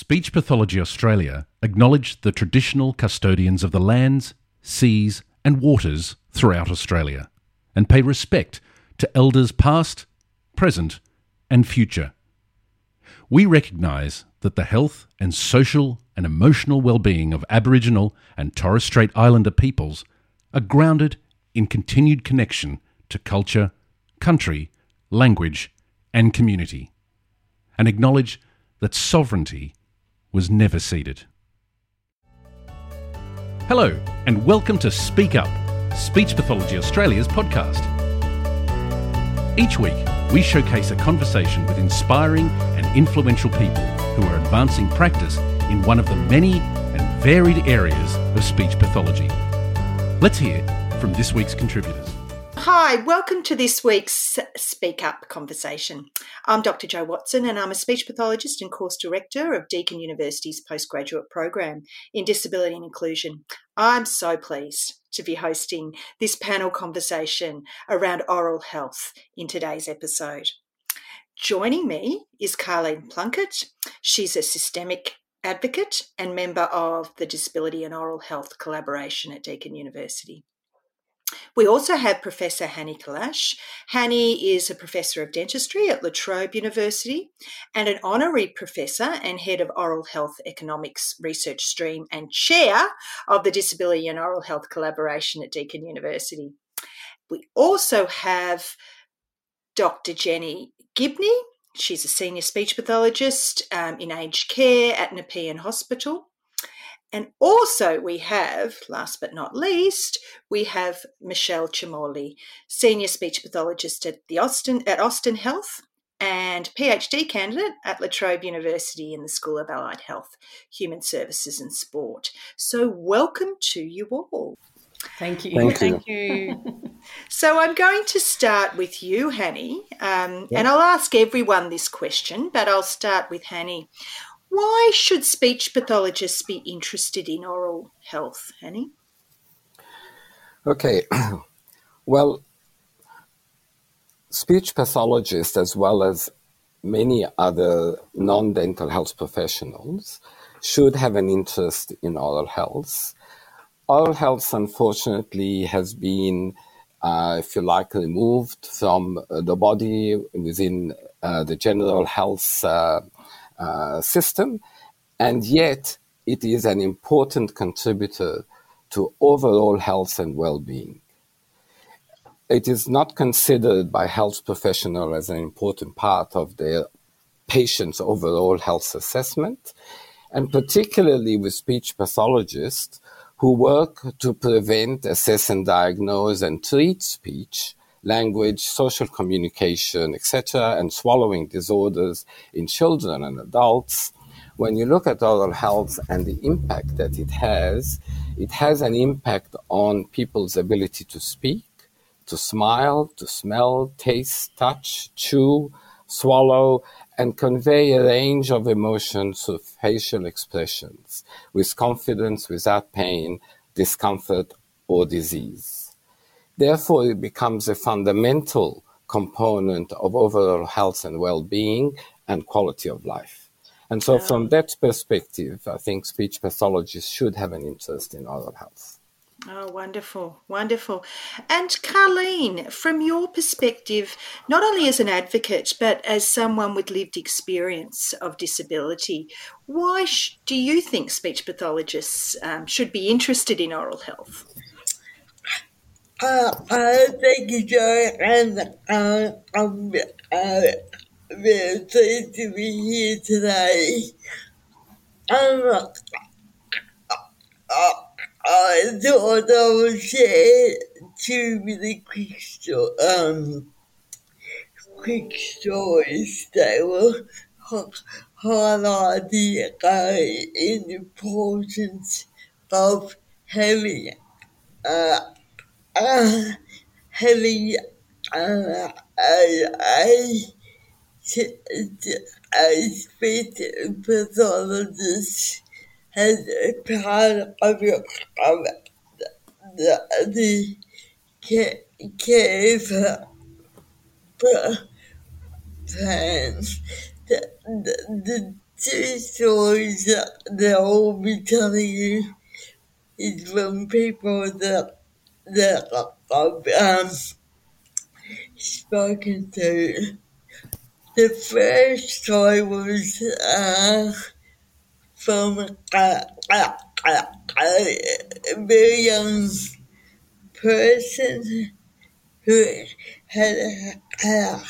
Speech Pathology Australia acknowledge the traditional custodians of the lands, seas, and waters throughout Australia and pay respect to elders past, present, and future. We recognise that the health and social and emotional well-being of Aboriginal and Torres Strait Islander peoples are grounded in continued connection to culture, country, language, and community, and acknowledge that sovereignty was never ceded. Hello, and welcome to Speak Up, Speech Pathology Australia's podcast. Each week, we showcase a conversation with inspiring and influential people who are advancing practice in one of the many and varied areas of speech pathology. Let's hear from this week's contributors. Hi, welcome to this week's Speak Up conversation. I'm Dr. Jo Watson and I'm a speech pathologist and course director of Deakin University's postgraduate program in disability and inclusion. I'm so pleased to be hosting this panel conversation around oral health in today's episode. Joining me is Karleen Plunkett. She's a systemic advocate and member of the Disability and Oral Health Collaboration at Deakin University. We also have Professor Hanny Calache. Hanny is a professor of dentistry at La Trobe University and an honorary professor and head of oral health economics research stream and chair of the Disability and Oral Health Collaboration at Deakin University. We also have Dr. Jenny Gibney. She's a senior speech pathologist um, in aged care at Nepean Hospital. And also, we have, last but not least, we have Michelle Cimoli, senior speech pathologist at the Austin at Austin Health and PhD candidate at La Trobe University in the School of Allied Health, Human Services and Sport. So, welcome to you all. Thank you. Thank Thank you. you. So, I'm going to start with you, Hanny, um, and I'll ask everyone this question, but I'll start with Hanny. Why should speech pathologists be interested in oral health, Hanny? Okay. well, speech pathologists, as well as many other non dental health professionals, should have an interest in oral health. Oral health, unfortunately, has been, uh, if you like, removed from uh, the body within uh, the general health uh, uh, system, and yet it is an important contributor to overall health and well-being. It is not considered by health professionals as an important part of their patient's overall health assessment, and particularly with speech pathologists who work to prevent, assess, and diagnose and treat speech, language, social communication, etc., and swallowing disorders in children and adults. When you look at oral health and the impact that it has, it has an impact on people's ability to speak, to smile, to smell, taste, touch, chew, swallow, and convey a range of emotions through facial expressions with confidence without pain, discomfort, or disease. Therefore, it becomes a fundamental component of overall health and well-being and quality of life. And so, from that perspective, I think speech pathologists should have an interest in oral health. Oh, wonderful, wonderful. And Karleen, from your perspective, not only as an advocate, but as someone with lived experience of disability, why sh- do you think speech pathologists um, should be interested in oral health? Uh, uh, thank you, Joy, and uh, I'm uh, very pleased to be here today. Um, uh, I thought I would share two really quick, sto- um, quick stories that will highlight the uh, importance of having uh, uh, having uh, a, a, a speech pathologist as a part of your of the, the care, plans. The, the, the two stories that, that I'll be telling you is from people that that I've um, spoken to. The first story was uh, from a, a, a, a very young person who had uh,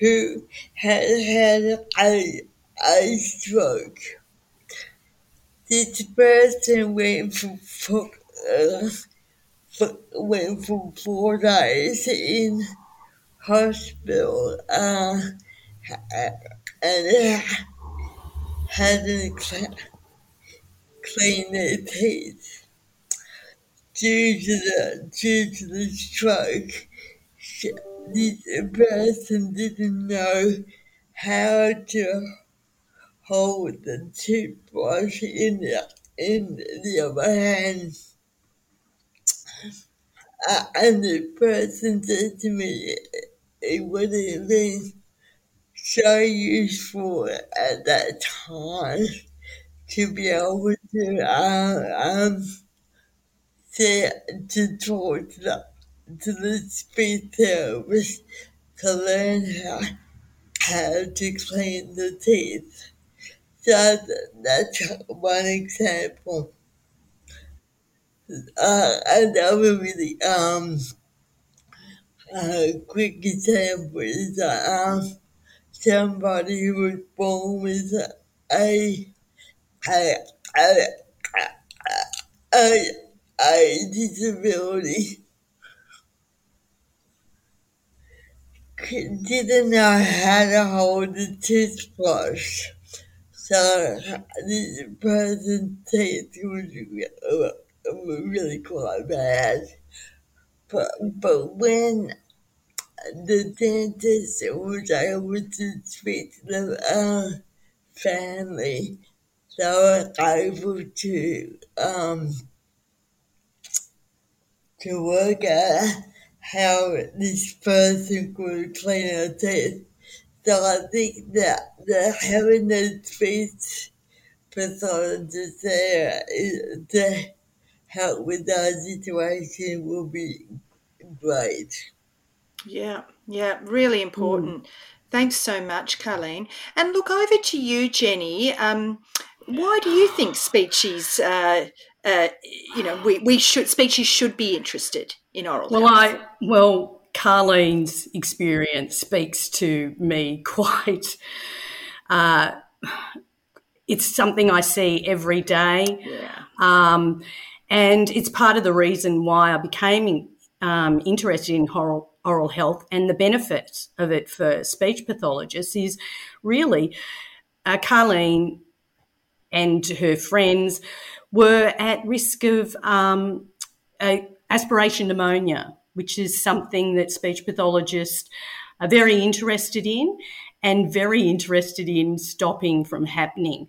who had had a, a stroke. This person went for, for, uh, went for four days in hospital uh, and hadn't cleaned their teeth due to the due to the stroke. This person didn't know how to hold the toothbrush in the in the other hand. And the person said to me it would have been so useful at that time to be able to uh, um, to, to talk to the, to the speech therapist to learn how, how to clean the teeth. So that's one example. Uh, another really um, uh, quick example is um, somebody who was born with a, a, a, a, a disability didn't know how to hold the toothbrush. So this person's teeth was really quite bad. But, but when the dentist was able to speak to the uh, family, they were able to um, to work out how this person could clean her teeth. So I think that, that having a speech pathologist there to help with that situation will be great. Yeah, yeah, really important. Mm. Thanks so much, Karleen. And look over to you, Jenny. Um, why do you think speeches, uh, uh, you know, we, we should speeches should be interested in oral well, health? I well, Karleen's experience speaks to me quite. Uh, it's something I see every day. Yeah. Um, and it's part of the reason why I became um, interested in oral, oral health and the benefits of it for speech pathologists is really uh, Karleen and her friends were at risk of um, aspiration pneumonia, which is something that speech pathologists are very interested in and very interested in stopping from happening.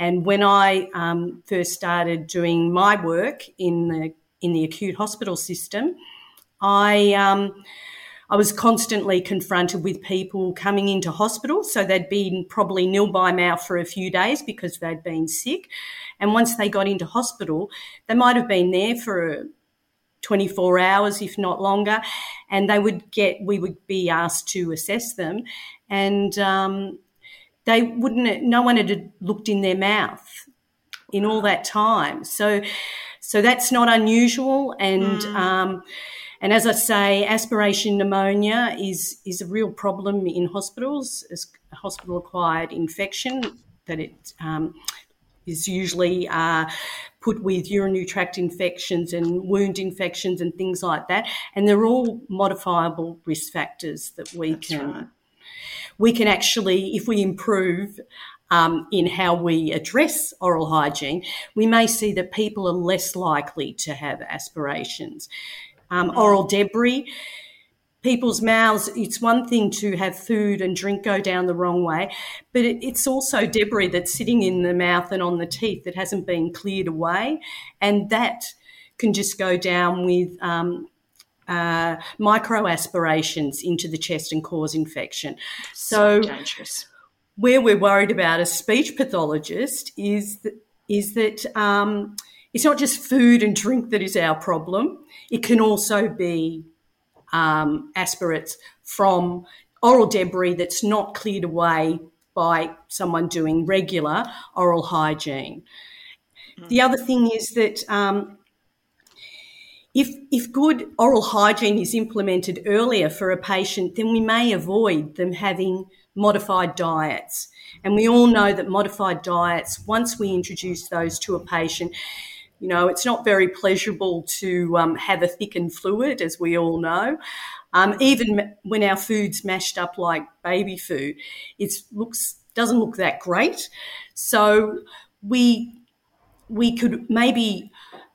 And when I um, first started doing my work in the in the acute hospital system, I um, I was constantly confronted with people coming into hospital. So they'd been probably nil by mouth for a few days because they'd been sick. And once they got into hospital, they might have been there for 24 hours, if not longer. And they would get, we would be asked to assess them. And um, they wouldn't, no one had looked in their mouth in all that time. So, so that's not unusual. And, mm. um, and as I say, aspiration pneumonia is, is a real problem in hospitals, as hospital acquired infection that it um, is usually uh, put with urinary tract infections and wound infections and things like that. And they're all modifiable risk factors that we That's can right. We can actually, if we improve um, in how we address oral hygiene, we may see that people are less likely to have aspirations. Um, oral debris, people's mouths, it's one thing to have food and drink go down the wrong way, but it, it's also debris that's sitting in the mouth and on the teeth that hasn't been cleared away. And that can just go down with um, uh, micro aspirations into the chest and cause infection. So, So, dangerous. where we're worried about a speech pathologist is that, is that um, it's not just food and drink that is our problem. It can also be um, aspirates from oral debris that's not cleared away by someone doing regular oral hygiene. Mm. The other thing is that um, if, if good oral hygiene is implemented earlier for a patient, then we may avoid them having modified diets. And we all know that modified diets, once we introduce those to a patient, you know, it's not very pleasurable to um, have a thickened fluid, as we all know. Um, even when our food's mashed up like baby food, it looks doesn't look that great. So we we could maybe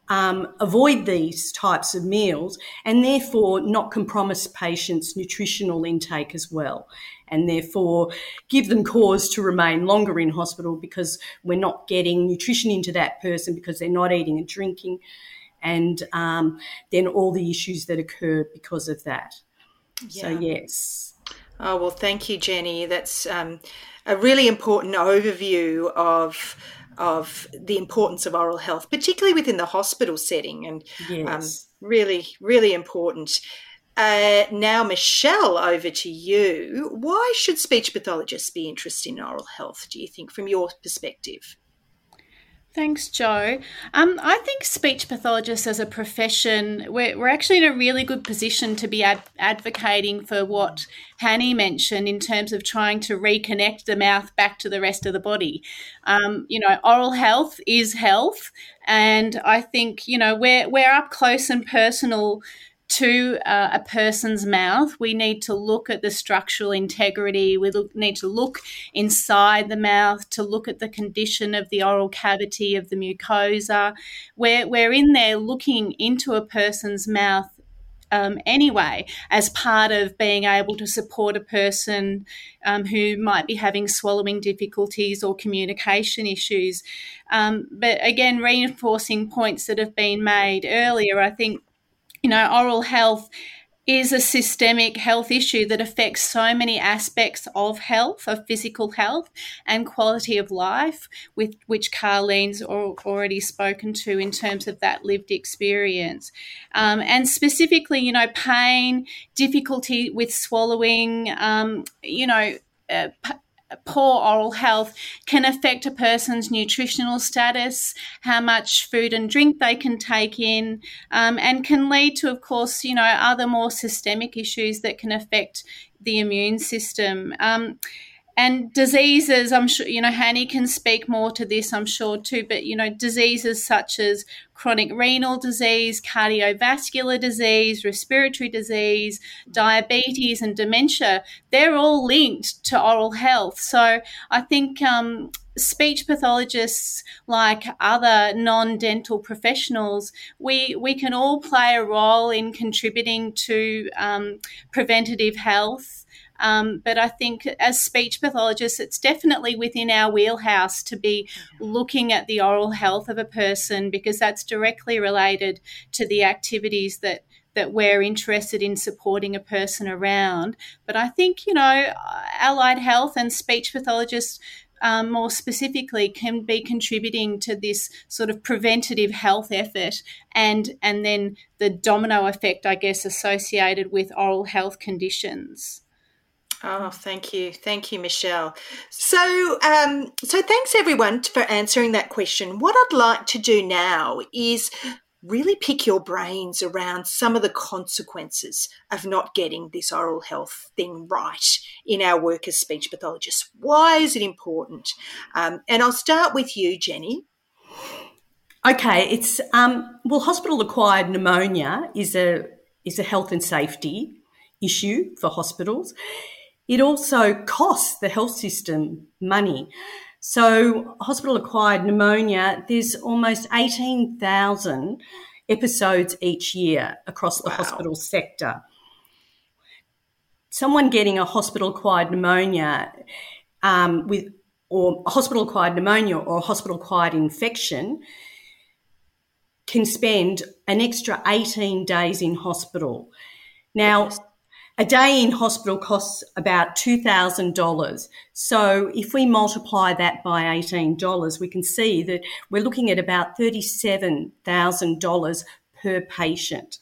um, avoid these types of meals and therefore not compromise patients' nutritional intake as well. And therefore give them cause to remain longer in hospital because we're not getting nutrition into that person because they're not eating and drinking. And um, then all the issues that occur because of that. Yeah. So, yes. Oh, well, thank you, Jenny. That's um, a really important overview of of the importance of oral health, particularly within the hospital setting, and um, yes. um, really, really important. Uh, now, Michelle, over to you. Why should speech pathologists be interested in oral health, do you think, from your perspective? Thanks, Jo. Um, I think speech pathologists as a profession, we're, we're actually in a really good position to be ad- advocating for what Hanny mentioned in terms of trying to reconnect the mouth back to the rest of the body. Um, you know, oral health is health. And I think, you know, we're, we're up close and personal to uh, a person's mouth, we need to look at the structural integrity. We look, need to look inside the mouth to look at the condition of the oral cavity of the mucosa. We're, we're in there looking into a person's mouth um, anyway, as part of being able to support a person um, who might be having swallowing difficulties or communication issues. Um, but again, reinforcing points that have been made earlier, I think you know, oral health is a systemic health issue that affects so many aspects of health, of physical health and quality of life, with which Karleen's already spoken to in terms of that lived experience. Um, and specifically, you know, pain, difficulty with swallowing, um, you know, uh, poor oral health can affect a person's nutritional status, how much food and drink they can take in, um, and can lead to, of course, you know, other more systemic issues that can affect the immune system. Um, and diseases i'm sure you know hanny can speak more to this i'm sure too but you know diseases such as chronic renal disease cardiovascular disease respiratory disease diabetes and dementia they're all linked to oral health. So i think um, speech pathologists like other non-dental professionals we we can all play a role in contributing to um, preventative health um, but I think as speech pathologists, it's definitely within our wheelhouse to be looking at the oral health of a person because that's directly related to the activities that that we're interested in supporting a person around. But I think, you know, allied health and speech pathologists um, more specifically can be contributing to this sort of preventative health effort and and then the domino effect I guess associated with oral health conditions. Oh, thank you. Thank you, Michelle. So, um, so thanks everyone for answering that question. What I'd like to do now is really pick your brains around some of the consequences of not getting this oral health thing right in our work as speech pathologists. Why is it important? Um, and I'll start with you, Jenny. Okay, it's um, well, hospital acquired pneumonia is a is a health and safety issue for hospitals. It also costs the health system money. So, hospital acquired pneumonia, there's almost 18,000 episodes each year across the wow. hospital sector. Someone getting a hospital acquired pneumonia um, with or hospital acquired pneumonia or hospital acquired infection can spend an extra 18 days in hospital. Now, a day in hospital costs about $2,000. So if we multiply that by $18, we can see that we're looking at about $37,000 per patient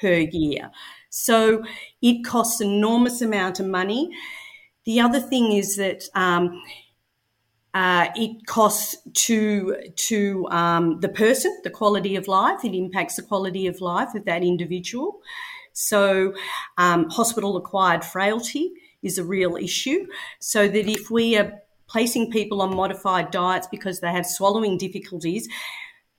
per year. So it costs an enormous amount of money. The other thing is that um, uh, it costs to to um, the person the quality of life. It impacts the quality of life of that individual. So, um, hospital acquired frailty is a real issue. So that if we are placing people on modified diets because they have swallowing difficulties,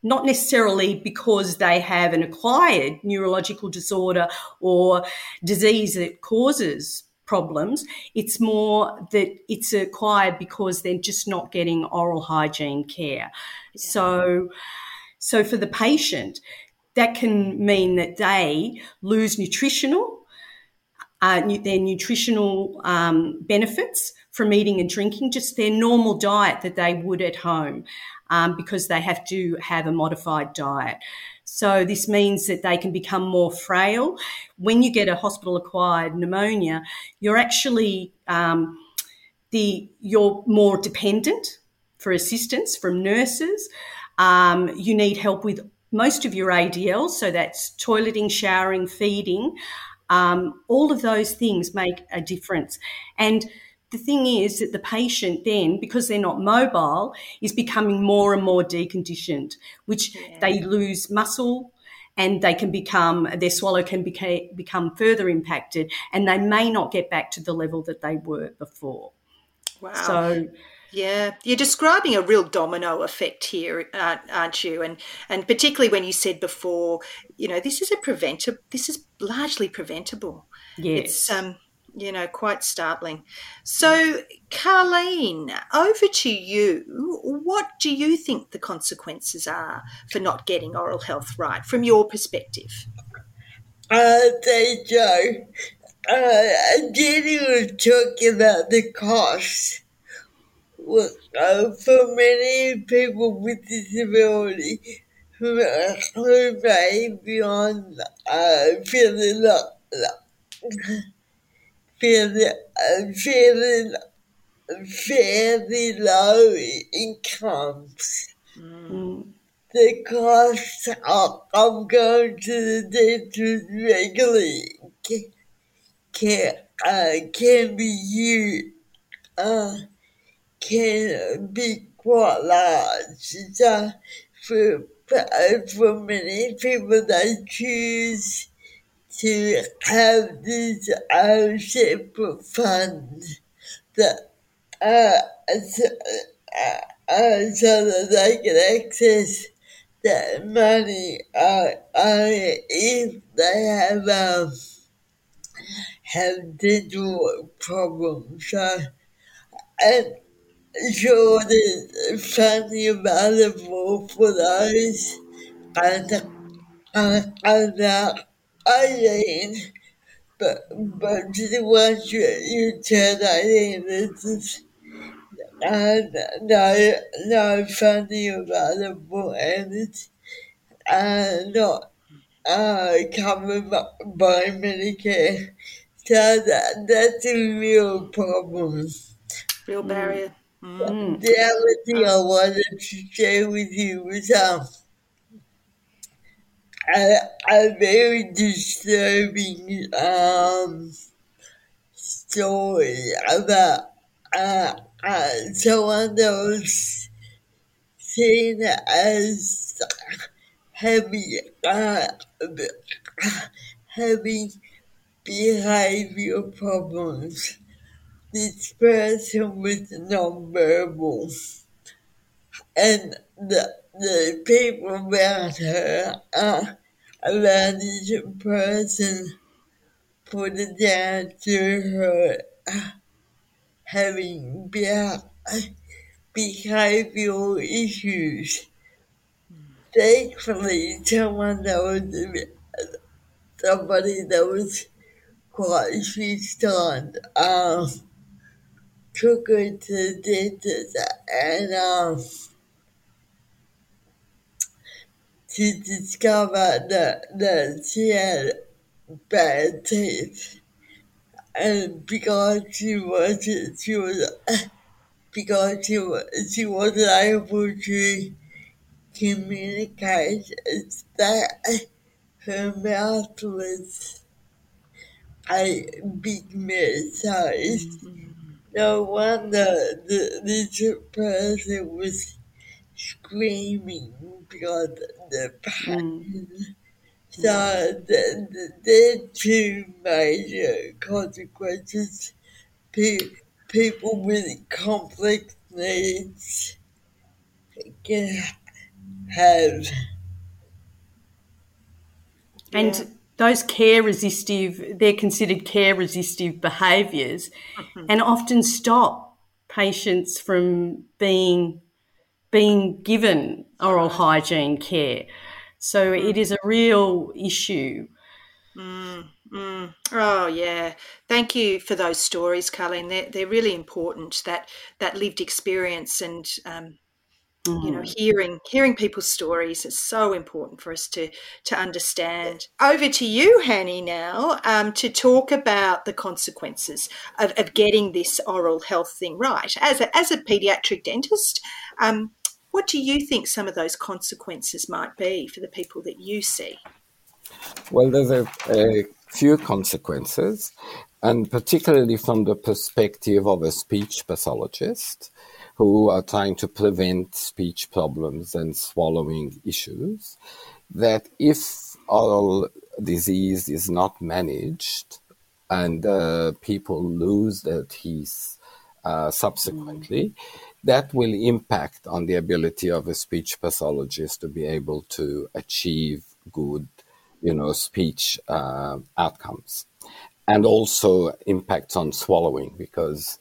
not necessarily because they have an acquired neurological disorder or disease that causes problems. It's more that it's acquired because they're just not getting oral hygiene care. Yeah. So, so for the patient, that can mean that they lose nutritional, uh, their nutritional um, benefits from eating and drinking, just their normal diet that they would at home, um, because they have to have a modified diet. So this means that they can become more frail. When you get a hospital acquired pneumonia, you're actually um, the you're more dependent for assistance from nurses. Um, you need help with most of your ADLs, so that's toileting, showering, feeding. Um, all of those things make a difference. And the thing is that the patient then, because they're not mobile, is becoming more and more deconditioned, which yeah. they lose muscle and they can become, their swallow can beca- become further impacted and they may not get back to the level that they were before. Wow. So, yeah, you're describing a real domino effect here, aren't you? And and particularly when you said before, you know, this is a preventable. This is largely preventable. Yes. It's um, you know, quite startling. So, Karleen, over to you. What do you think the consequences are for not getting oral health right from your perspective? Uh, thank you. Uh, Jenny was talking about the cost. Well, uh, for many people with disability who, who may be on uh, feeling like fairly, fairly, fairly low incomes. Mm. The cost of, of going to the dentist regularly can, can, uh, can be huge, uh, can be quite large. So for, for many people, they choose to have these uh, separate funds that uh, so, uh, uh, so that they can access that money uh, uh, if they have um, have dental problems. So, and there's funding available for those and, and uh, I but but once you you turn I this is and no no funding available and it's uh, not uh, covered by Medicare. So that, that's a real problem. Real barrier. Mm. The other thing I wanted to share with you was um, a, a very disturbing um, story about uh, uh, someone that was seen as having uh, having behavior problems. This person was nonverbal, and the the people around her, uh, around each person, put it down to her uh, having be- behavioral issues. Thankfully, someone that was somebody that was quite switched on um, took her to the dentist and um, to discover that, that she had bad teeth. and because she wasn't, she was, because she, was, she wasn't able to communicate, that her mouth was a big mess. So mm-hmm. No wonder the, this person was screaming because the pain. Mm. So the, the, the two major consequences Pe- people with complex needs can have. And. Those care resistive, they're considered care resistive behaviours mm-hmm. and often stop patients from being being given oral hygiene care. So mm. it is a real issue. Mm, mm. Oh yeah, thank you for those stories, Karleen. They're they're really important. That that lived experience and um, you know mm. hearing hearing people's stories is so important for us to to understand over to you hanny now um, to talk about the consequences of, of getting this oral health thing right as a, as a pediatric dentist um, what do you think some of those consequences might be for the people that you see? Well, there's a, a few consequences, and particularly from the perspective of a speech pathologist who are trying to prevent speech problems and swallowing issues, that if oral disease is not managed and uh, people lose their teeth uh, subsequently, mm. that will impact on the ability of a speech pathologist to be able to achieve good, you know, speech uh, outcomes, and also impacts on swallowing because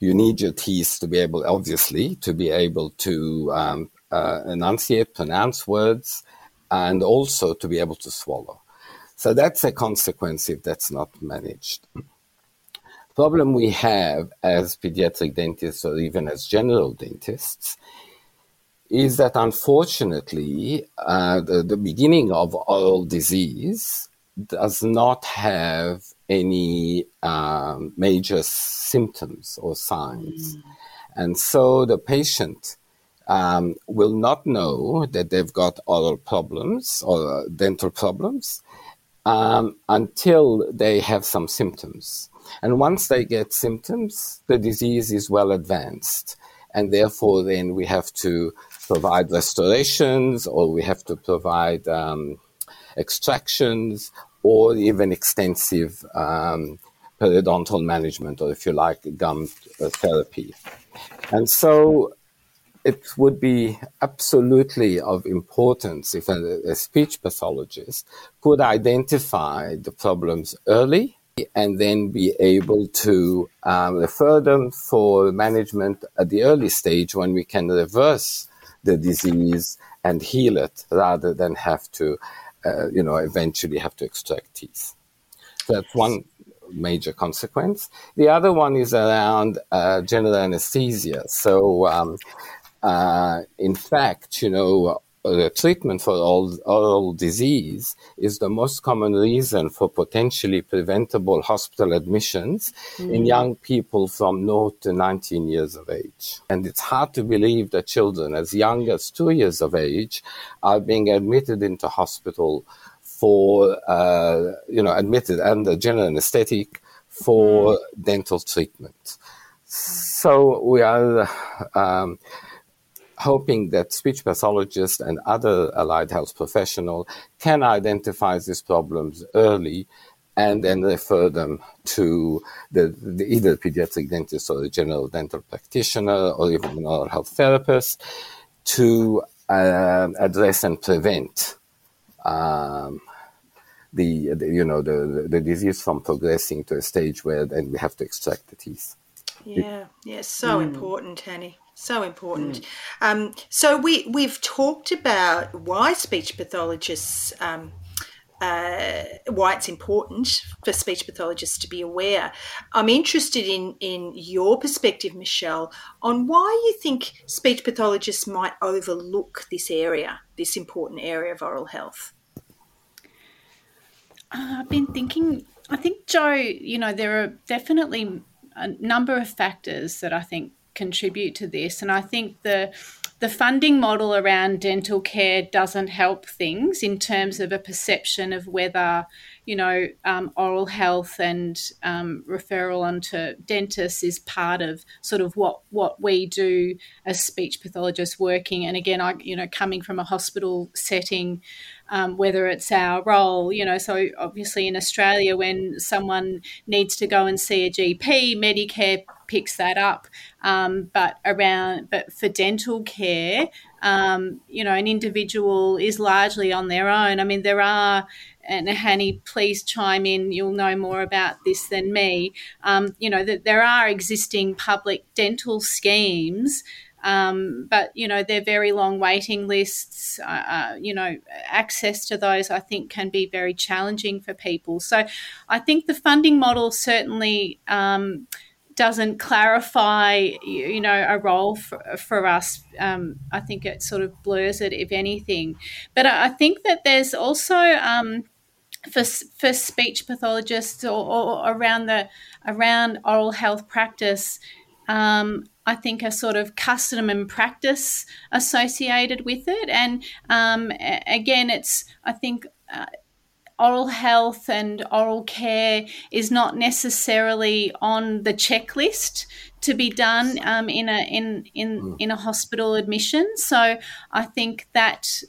you need your teeth to be able, obviously, to be able to um, uh, enunciate, pronounce words, and also to be able to swallow. So that's a consequence if that's not managed problem we have as pediatric dentists or even as general dentists is that unfortunately uh, the, the, beginning of oral disease does not have any um, major symptoms or signs. Mm. And so the patient um, will not know that they've got oral problems or dental problems um, until they have some symptoms. And once they get symptoms, the disease is well advanced. And therefore, then we have to provide restorations or we have to provide um, extractions or even extensive um, periodontal management, or if you like, gum therapy. And so it would be absolutely of importance if a, a speech pathologist could identify the problems early and then be able to um, refer them for management at the early stage when we can reverse the disease and heal it rather than have to, uh, you know, eventually have to extract teeth. That's one major consequence. The other one is around uh, general anesthesia. So, um, uh, in fact, you know, the treatment for oral, oral disease is the most common reason for potentially preventable hospital admissions mm. in young people from 0 to 19 years of age. And it's hard to believe that children as young as two years of age are being admitted into hospital for, uh, you know, admitted under general anesthetic for mm. dental treatment. So we are, um, hoping that speech pathologists and other allied health professionals can identify these problems early and then refer them to the, the, either pediatric dentist or the general dental practitioner or even an oral health therapist to uh, address and prevent um, the, the, you know the, the disease from progressing to a stage where then we have to extract the teeth. Yeah, yeah, so mm. important, Hanny. So important. Mm. Um, so we we've talked about why speech pathologists. Um, uh, why it's important for speech pathologists to be aware. I'm interested in in your perspective, Michelle, on why you think speech pathologists might overlook this area, this important area of oral health. Uh, I've been thinking I think, Jo, you know, there are definitely a number of factors that I think contribute to this. And I think the the funding model around dental care doesn't help things in terms of a perception of whether you know, um, oral health and um, referral onto dentists is part of sort of what what we do as speech pathologists working. And again, I you know, coming from a hospital setting, um, whether it's our role, you know, so obviously in Australia, when someone needs to go and see a GP, Medicare picks that up. Um, but around, but for dental care, um, you know, an individual is largely on their own. I mean, there are and Hanny, please chime in. You'll know more about this than me. Um, you know that there are existing public dental schemes. Um, but you know they're very long waiting lists. Uh, uh, you know access to those I think can be very challenging for people. So I think the funding model certainly um, doesn't clarify you know a role for, for us. Um, I think it sort of blurs it if anything. But I think that there's also um, for, for speech pathologists or, or, around the around oral health practice, um, I think a sort of custom and practice associated with it. And um, again, it's I think. Uh, oral health and oral care is not necessarily on the checklist to be done um, in a in in mm. in a hospital admission. So I think that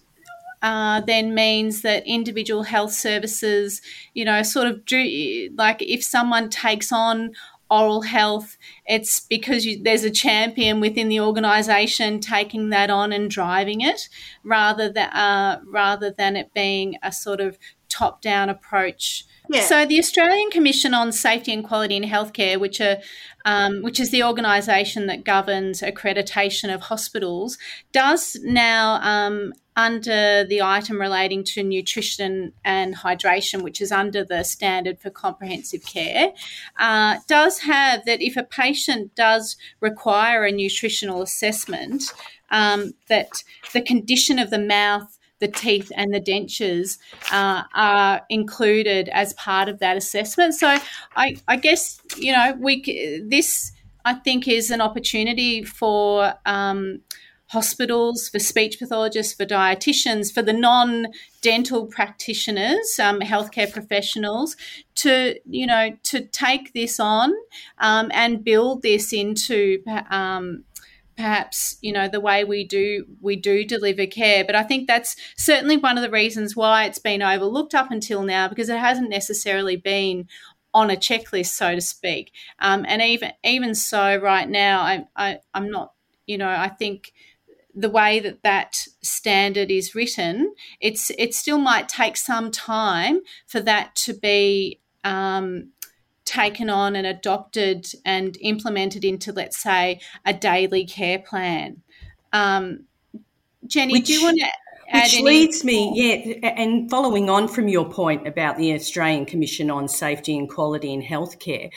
uh, then means that individual health services, you know, sort of do like if someone takes on oral health, it's because you, there's a champion within the organisation taking that on and driving it, rather than uh, rather than it being a sort of top down approach. Yeah. So the Australian Commission on Safety and Quality in Healthcare, which are um, which is the organisation that governs accreditation of hospitals, does now um, under the item relating to nutrition and hydration, which is under the standard for comprehensive care, uh, does have that if a patient does require a nutritional assessment, um, that the condition of the mouth the teeth and the dentures uh, are included as part of that assessment. So I, I guess you know we this I think is an opportunity for um, hospitals, for speech pathologists, for dietitians, for the non dental practitioners, um, healthcare professionals, to you know to take this on um, and build this into. Um, perhaps you know the way we do we do deliver care but i think that's certainly one of the reasons why it's been overlooked up until now because it hasn't necessarily been on a checklist so to speak um, and even even so right now I, I i'm not you know i think the way that that standard is written, it's it still might take some time for that to be um, taken on and adopted and implemented into, let's say, a daily care plan. Um, Jenny, which, do you want to? Which leads me, yeah, and following on from your point about the Australian Commission on Safety and Quality in Healthcare,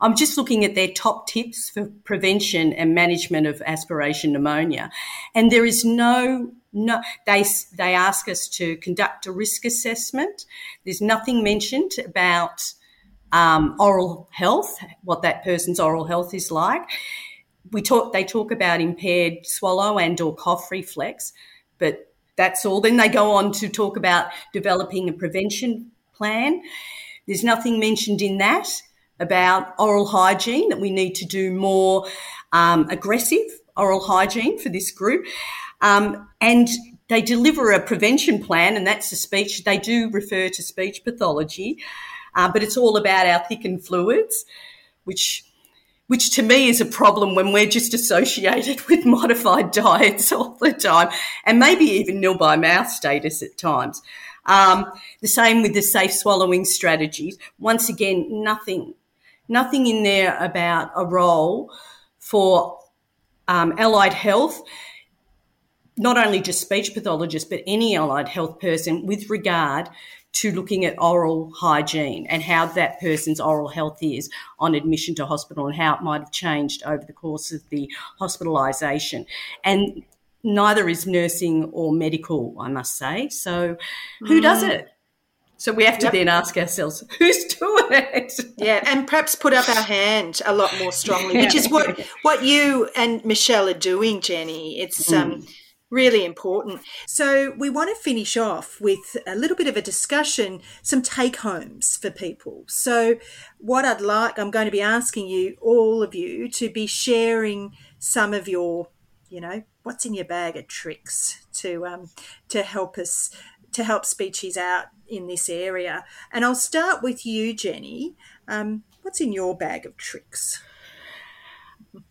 I'm just looking at their top tips for prevention and management of aspiration pneumonia. And there is no, no, they, they ask us to conduct a risk assessment. There's nothing mentioned about um, oral health, what that person's oral health is like. We talk, they talk about impaired swallow and or cough reflex, but that's all. Then they go on to talk about developing a prevention plan. There's nothing mentioned in that about oral hygiene, that we need to do more um, aggressive oral hygiene for this group. Um, and they deliver a prevention plan, and that's the speech. They do refer to speech pathology, uh, but it's all about our thickened fluids, which which to me is a problem when we're just associated with modified diets all the time, and maybe even nil by mouth status at times. Um, the same with the safe swallowing strategies. Once again, nothing nothing in there about a role for um, allied health, not only just speech pathologists, but any allied health person with regard to looking at oral hygiene and how that person's oral health is on admission to hospital and how it might have changed over the course of the hospitalisation. And neither is nursing or medical, I must say. So, who mm. does it? So we have to yep. then ask ourselves, who's doing it? Yeah, and perhaps put up our hand a lot more strongly, which is what what you and Michelle are doing, Jenny. It's um, mm. um, really important. So we want to finish off with a little bit of a discussion, some take homes for people. So what I'd like, I'm going to be asking you, all of you, to be sharing some of your, you know, what's in your bag of tricks to um, to help us to help speechies out in this area. And I'll start with you, Jenny. Um, what's in your bag of tricks?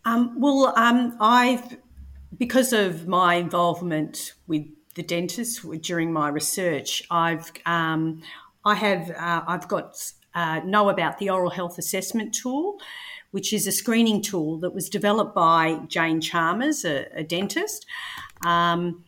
Um, well, um, I've because of my involvement with the dentist during my research, I've um, I have uh, I've got uh, know about the oral health assessment tool, which is a screening tool that was developed by Jane Chalmers, a, a dentist. Um,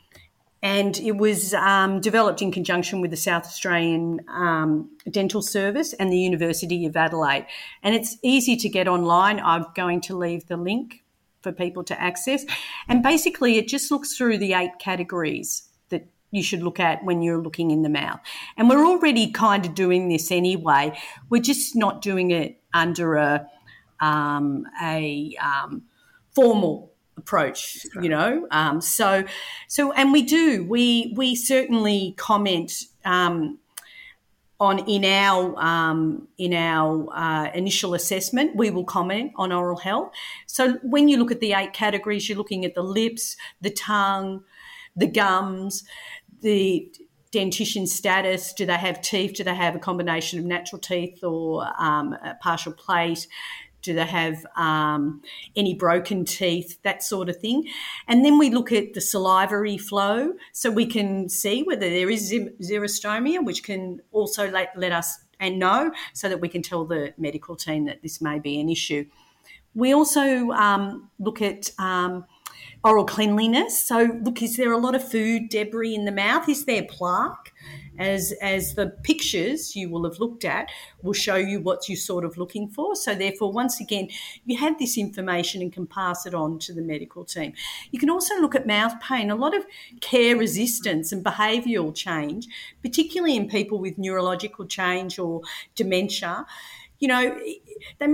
and it was um, developed in conjunction with the South Australian um, Dental Service and the University of Adelaide. And it's easy to get online. I'm going to leave the link for people to access. And basically, it just looks through the eight categories that you should look at when you're looking in the mouth. And we're already kind of doing this anyway. We're just not doing it under a um, a um, formal approach you know? Um, so so and we do we we certainly comment um, on in our um, in our uh, initial assessment we will comment on oral health. So when you look at the eight categories you're looking at the lips the tongue the gums the dentition status do they have teeth do they have a combination of natural teeth or um, partial plate do they have um, any broken teeth? That sort of thing. And then we look at the salivary flow so we can see whether there is xerostomia, which can also let, let us and know so that we can tell the medical team that this may be an issue. We also um, look at um, oral cleanliness. So, look, is there a lot of food debris in the mouth? Is there plaque? As as the pictures you will have looked at will show you what you're sort of looking for. So therefore, once again, you have this information and can pass it on to the medical team. You can also look at mouth pain. A lot of care resistance and behavioural change, particularly in people with neurological change or dementia. You know, they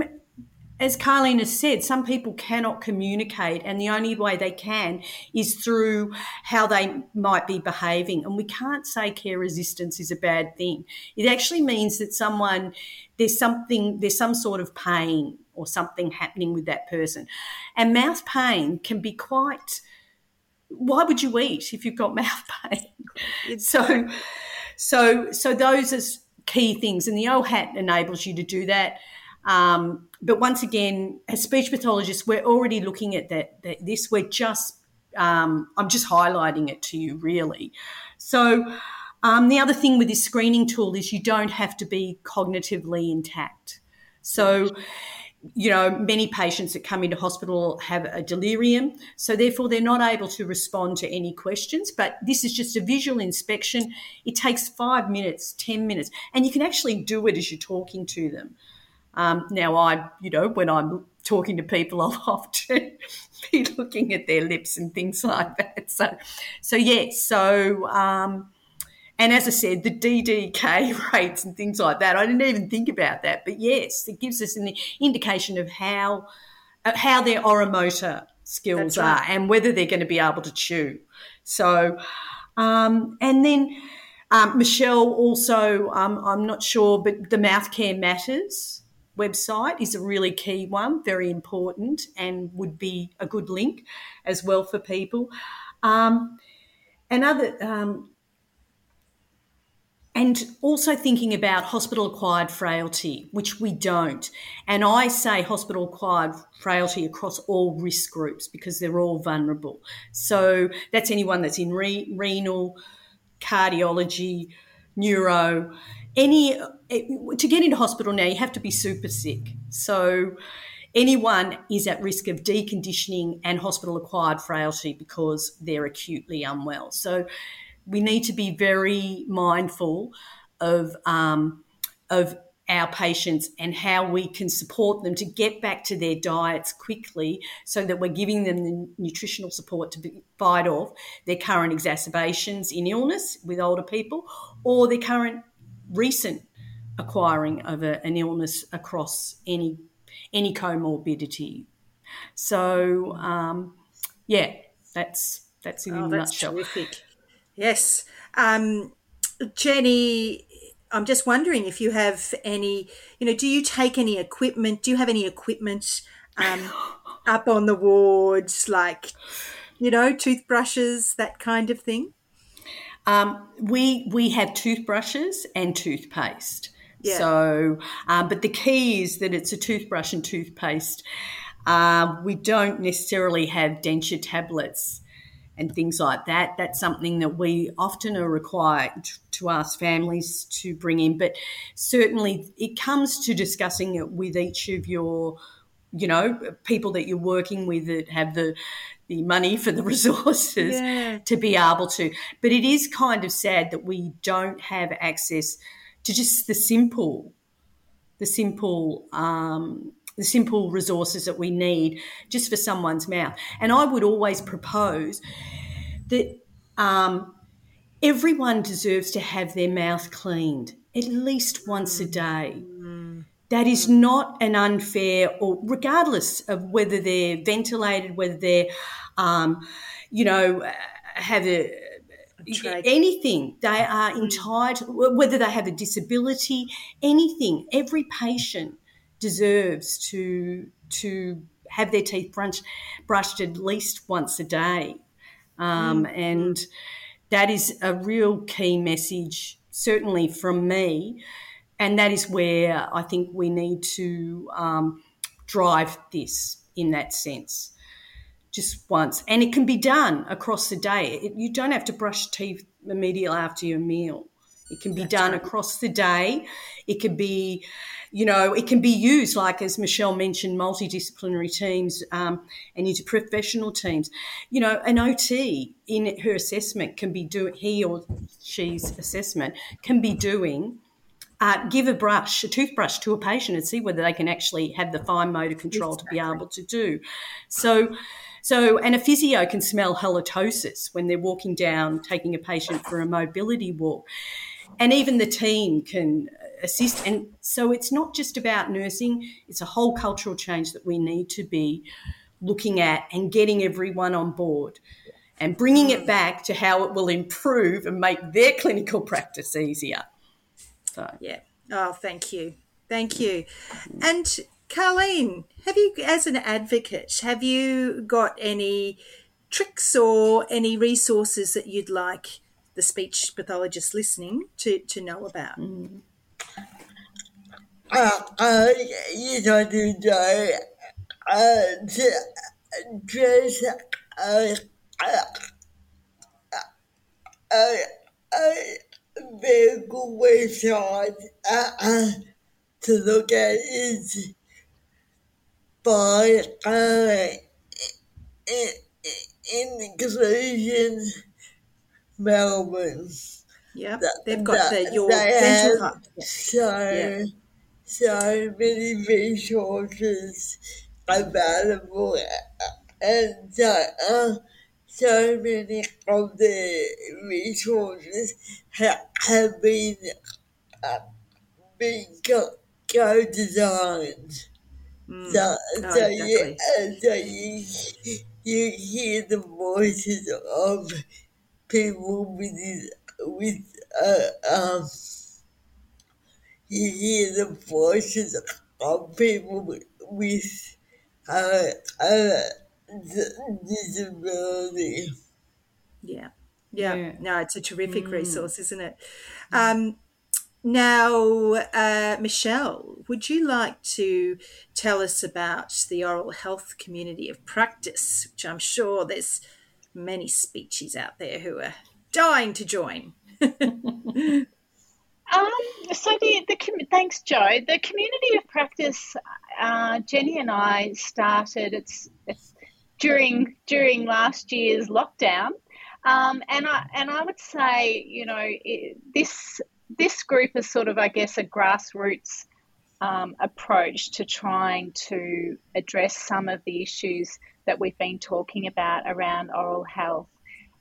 as Karleen has said, some people cannot communicate, and the only way they can is through how they might be behaving. And we can't say care resistance is a bad thing. It actually means that someone, there's something, there's some sort of pain or something happening with that person. And mouth pain can be quite, why would you eat if you've got mouth pain? so, so, so those are key things. And the OHAT enables you to do that. Um, but once again, as speech pathologists, we're already looking at that, that this. We're just, um, I'm just highlighting it to you, really. So, um, the other thing with this screening tool is you don't have to be cognitively intact. So, you know, many patients that come into hospital have a delirium, so therefore they're not able to respond to any questions. But this is just a visual inspection. It takes five minutes, 10 minutes, and you can actually do it as you're talking to them. Um, now, I, you know, when I'm talking to people, I'll often be looking at their lips and things like that. So, so yeah, so, um, and as I said, the DDK rates and things like that, I didn't even think about that. But yes, it gives us an indication of how, uh, how their oromotor skills right. are and whether they're going to be able to chew. So, um, and then um, Michelle also, um, I'm not sure, but the mouth care matters website is a really key one, very important, and would be a good link as well for people. Um, and other, um, and also thinking about hospital acquired frailty, which we don't. And I say hospital acquired frailty across all risk groups because they're all vulnerable. So that's anyone that's in re- renal, cardiology, neuro, any to get into hospital now, you have to be super sick. So anyone is at risk of deconditioning and hospital acquired frailty because they're acutely unwell. So we need to be very mindful of um, of our patients and how we can support them to get back to their diets quickly so that we're giving them the nutritional support to fight off their current exacerbations in illness with older people or their current recent acquiring of a, an illness across any any comorbidity. So um, yeah, that's that's in oh, a that's nutshell. Terrific. Yes, um, Jenny. I'm just wondering if you have any, you know, do you take any equipment? Do you have any equipment um, up on the wards, like, you know, toothbrushes, that kind of thing? Um, we we have toothbrushes and toothpaste. Yeah. So, um, but the key is that it's a toothbrush and toothpaste. Uh, we don't necessarily have denture tablets and things like that. That's something that we often are required to ask families to bring in. But certainly, it comes to discussing it with each of your, you know, people that you're working with that have the the money for the resources Yeah. to be able to. But it is kind of sad that we don't have access to just the simple, the simple. Um, the simple resources that we need just for someone's mouth. And I would always propose that um, everyone deserves to have their mouth cleaned at least once a day. That is not an unfair, or regardless of whether they're ventilated, whether they're, um, you know, have a trache. anything they are entitled, whether they have a disability, anything. Every patient deserves to to have their teeth brushed, brushed at least once a day, um, and that is a real key message, certainly from me, and that is where I think we need to um, drive this in that sense. Just once, and it can be done across the day. It, you don't have to brush teeth immediately after your meal. It can be done across the day. It can be, you know, it can be used, like as Michelle mentioned, multidisciplinary teams um, and interprofessional teams. You know, an OT in her assessment can be doing, he or she's assessment can be doing. Uh, give a brush, a toothbrush to a patient and see whether they can actually have the fine motor control to be able to do. So, so, and a physio can smell halitosis when they're walking down, taking a patient for a mobility walk. And even the team can assist. And so it's not just about nursing, it's a whole cultural change that we need to be looking at and getting everyone on board and bringing it back to how it will improve and make their clinical practice easier. So, Yeah. Oh, thank you. Thank you. And Karleen, have you, as an advocate, have you got any tricks or any resources that you'd like the speech pathologist listening to, to know about? Uh, uh, you know, do Jo, uh, just, uh, uh, uh, uh, very good website, uh, uh, to look at is by, uh, in, Inclusion, Melbourne. Yeah. That- They've got that- the, your have hub. So Yeah. so many resources available and uh, so many of the resources ha- have been uh, been co- co-designed. Mm. So, No, so, you, exactly. uh, so you, you hear the voices of people with with uh, um you hear the voices of people with, uh, uh, disability. Yeah. Yeah. Yeah. No, it's a terrific resource, isn't it? Um, now, uh, Michelle, would you like to tell us about the oral health community of practice, which I'm sure there's many speeches out there who are dying to join? Um, so the, the com- thanks, Jo. The community of practice, uh, Jenny and I started. It's, it's during during last year's lockdown, um, and I and I would say, you know, it, this this group is sort of, I guess, a grassroots um, approach to trying to address some of the issues that we've been talking about around oral health,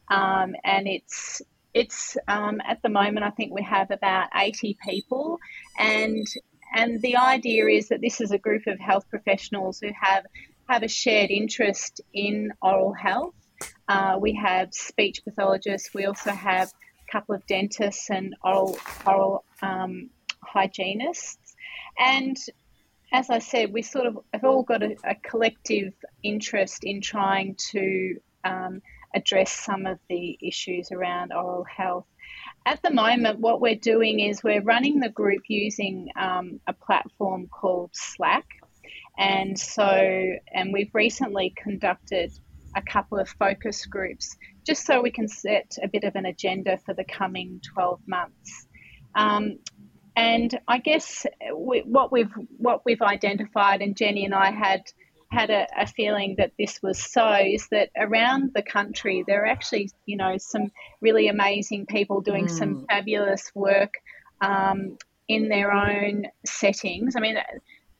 um, and it's it's um, at the moment I think we have about 80 people, and and the idea is that this is a group of health professionals who have have a shared interest in oral health. Uh, we have speech pathologists. We also have a couple of dentists and oral oral um, hygienists, and as I said, we sort of have all got a, a collective interest in trying to um, address some of the issues around oral health. At the moment, what we're doing is we're running the group using um, a platform called Slack. And so, and we've recently conducted a couple of focus groups just so we can set a bit of an agenda for the coming 12 months. Um, and I guess we, what we've what we've identified, and Jenny and I had had a, a, feeling that this was so is that around the country there are actually you know some really amazing people doing mm. some fabulous work um, in their own settings. I mean,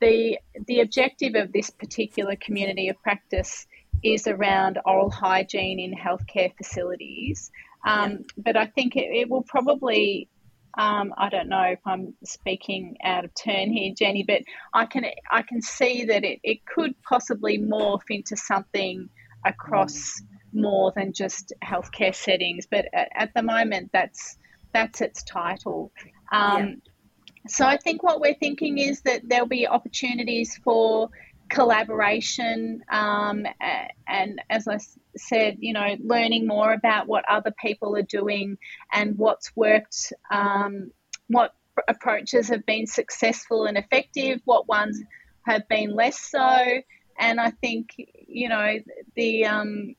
the the objective of this particular community of practice is around oral hygiene in healthcare facilities. Um. But I think it, it will probably um, I don't know if I'm speaking out of turn here, Jenny, but I can I can see that it, it could possibly morph into something across more than just healthcare settings. But at, at the moment, that's that's its title. Um, yeah. So I think what we're thinking is that there'll be opportunities for collaboration um, and as I said, you know, learning more about what other people are doing and what's worked, um, what approaches have been successful and effective, what ones have been less so. And I think, you know, the um,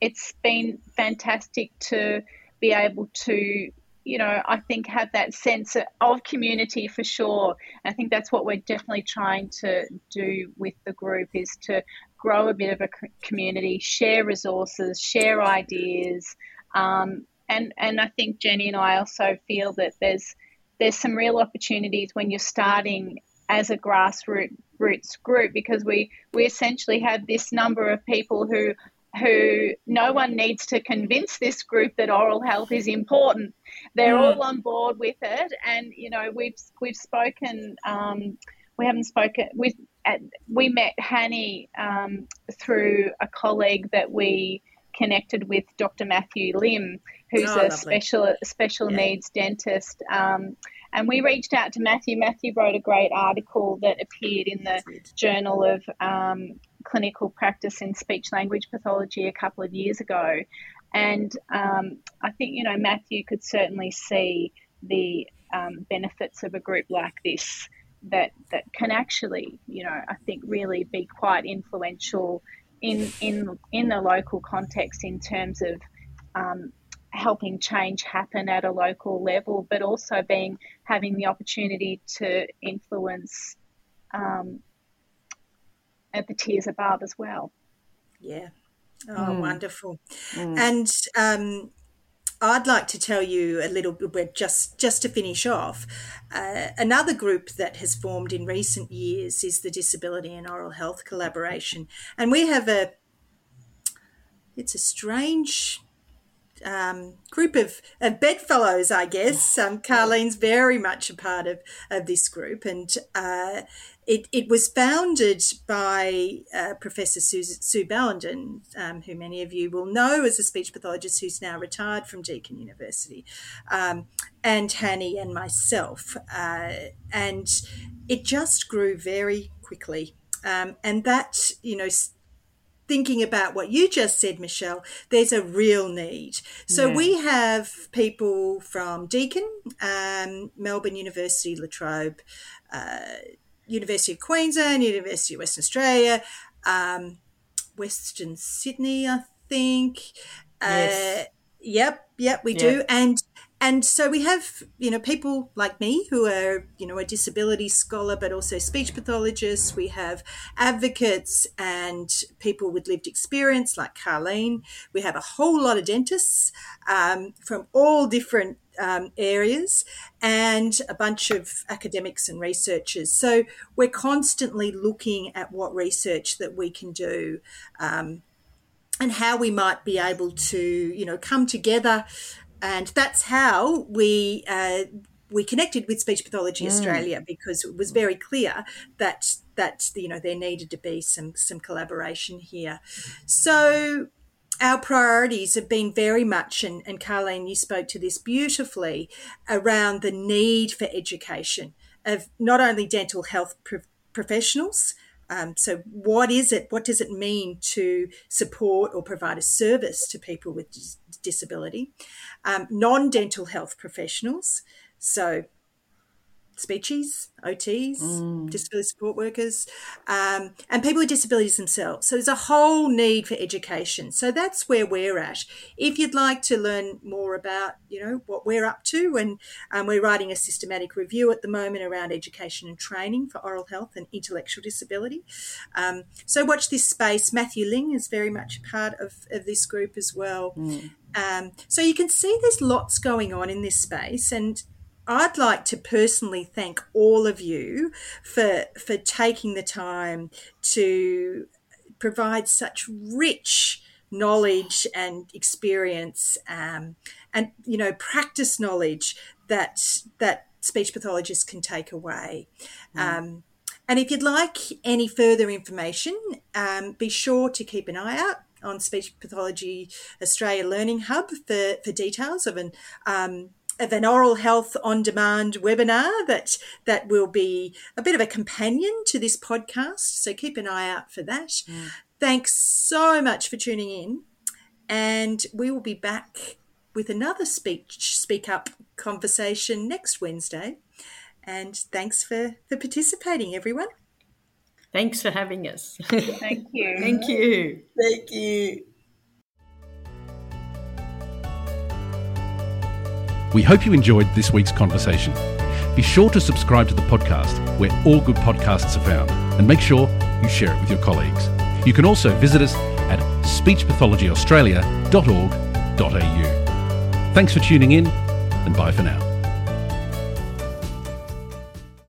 it's been fantastic to be able to you know, I think have that sense of community for sure. I think that's what we're definitely trying to do with the group is to grow a bit of a community, share resources, share ideas, um, and and I think Jenny and I also feel that there's there's some real opportunities when you're starting as a grassroots group because we we essentially have this number of people who who no one needs to convince this group that oral health is important. They're mm. all on board with it, and you know we've we've spoken. Um, we haven't spoken. We we met Hanny um, through a colleague that we connected with, Dr. Matthew Lim, who's oh, a lovely. special special yeah. needs dentist. Um, and we reached out to Matthew. Matthew wrote a great article that appeared in the Journal of um, clinical practice in speech language pathology a couple of years ago. And um, I think, you know, Matthew could certainly see the um, benefits of a group like this that, that can actually, you know, I think really be quite influential in, in, in the local context in terms of um, helping change happen at a local level, but also being having the opportunity to influence um, at the tiers above as well. Yeah. Oh, mm. wonderful. Mm. And um, I'd like to tell you a little bit, just just to finish off. Uh, another group that has formed in recent years is the Disability and Oral Health Collaboration, and we have a. It's a strange um, group of, of bedfellows, I guess. Um, Karleen's very much a part of, of this group, and uh, it, it was founded by uh, Professor Sue, Sue Balandin, um, who many of you will know as a speech pathologist who's now retired from Deakin University, um, and Hanny and myself. Uh, and it just grew very quickly. Um, and that, you know, thinking about what you just said, Michelle, there's a real need. So yeah. we have people from Deakin, um, Melbourne University, La Trobe, uh, University of Queensland, University of Western Australia, um, Western Sydney, I think. Yes. Uh, yep, yep, we do. And and so we have you know people like me who are you know a disability scholar but also speech pathologists we have advocates and people with lived experience like Karleen we have a whole lot of dentists um, from all different um, areas and a bunch of academics and researchers so we're constantly looking at what research that we can do um, and how we might be able to you know come together and that's how we uh, we connected with Speech Pathology mm. Australia because it was very clear that that you know there needed to be some some collaboration here. So our priorities have been very much, and, and Karleen, you spoke to this beautifully, around the need for education of not only dental health pro- professionals. Um, so, what is it? What does it mean to support or provide a service to people with dis- disability? Um, non dental health professionals, so speechies, OTs, mm. disability support workers, um, and people with disabilities themselves. So there's a whole need for education. So that's where we're at. If you'd like to learn more about, you know, what we're up to, and um, we're writing a systematic review at the moment around education and training for oral health and intellectual disability. Um, so watch this space. Matthew Lim is very much a part of, of this group as well. Mm. Um, so you can see there's lots going on in this space, and I'd like to personally thank all of you for for taking the time to provide such rich knowledge and experience um, and you know practice knowledge that that speech pathologists can take away. Mm. Um, and if you'd like any further information, um, be sure to keep an eye out on Speech Pathology Australia Learning Hub for, for details of an um, of an oral health on demand webinar that that will be a bit of a companion to this podcast. So keep an eye out for that. Mm. Thanks so much for tuning in, and we will be back with another speech speak up conversation next Wednesday. And thanks for for participating, everyone. Thanks for having us. Thank you. Thank you. Thank you. We hope you enjoyed this week's conversation. Be sure to subscribe to the podcast where all good podcasts are found and make sure you share it with your colleagues. You can also visit us at speechpathologyaustralia.org.au. Thanks for tuning in and bye for now.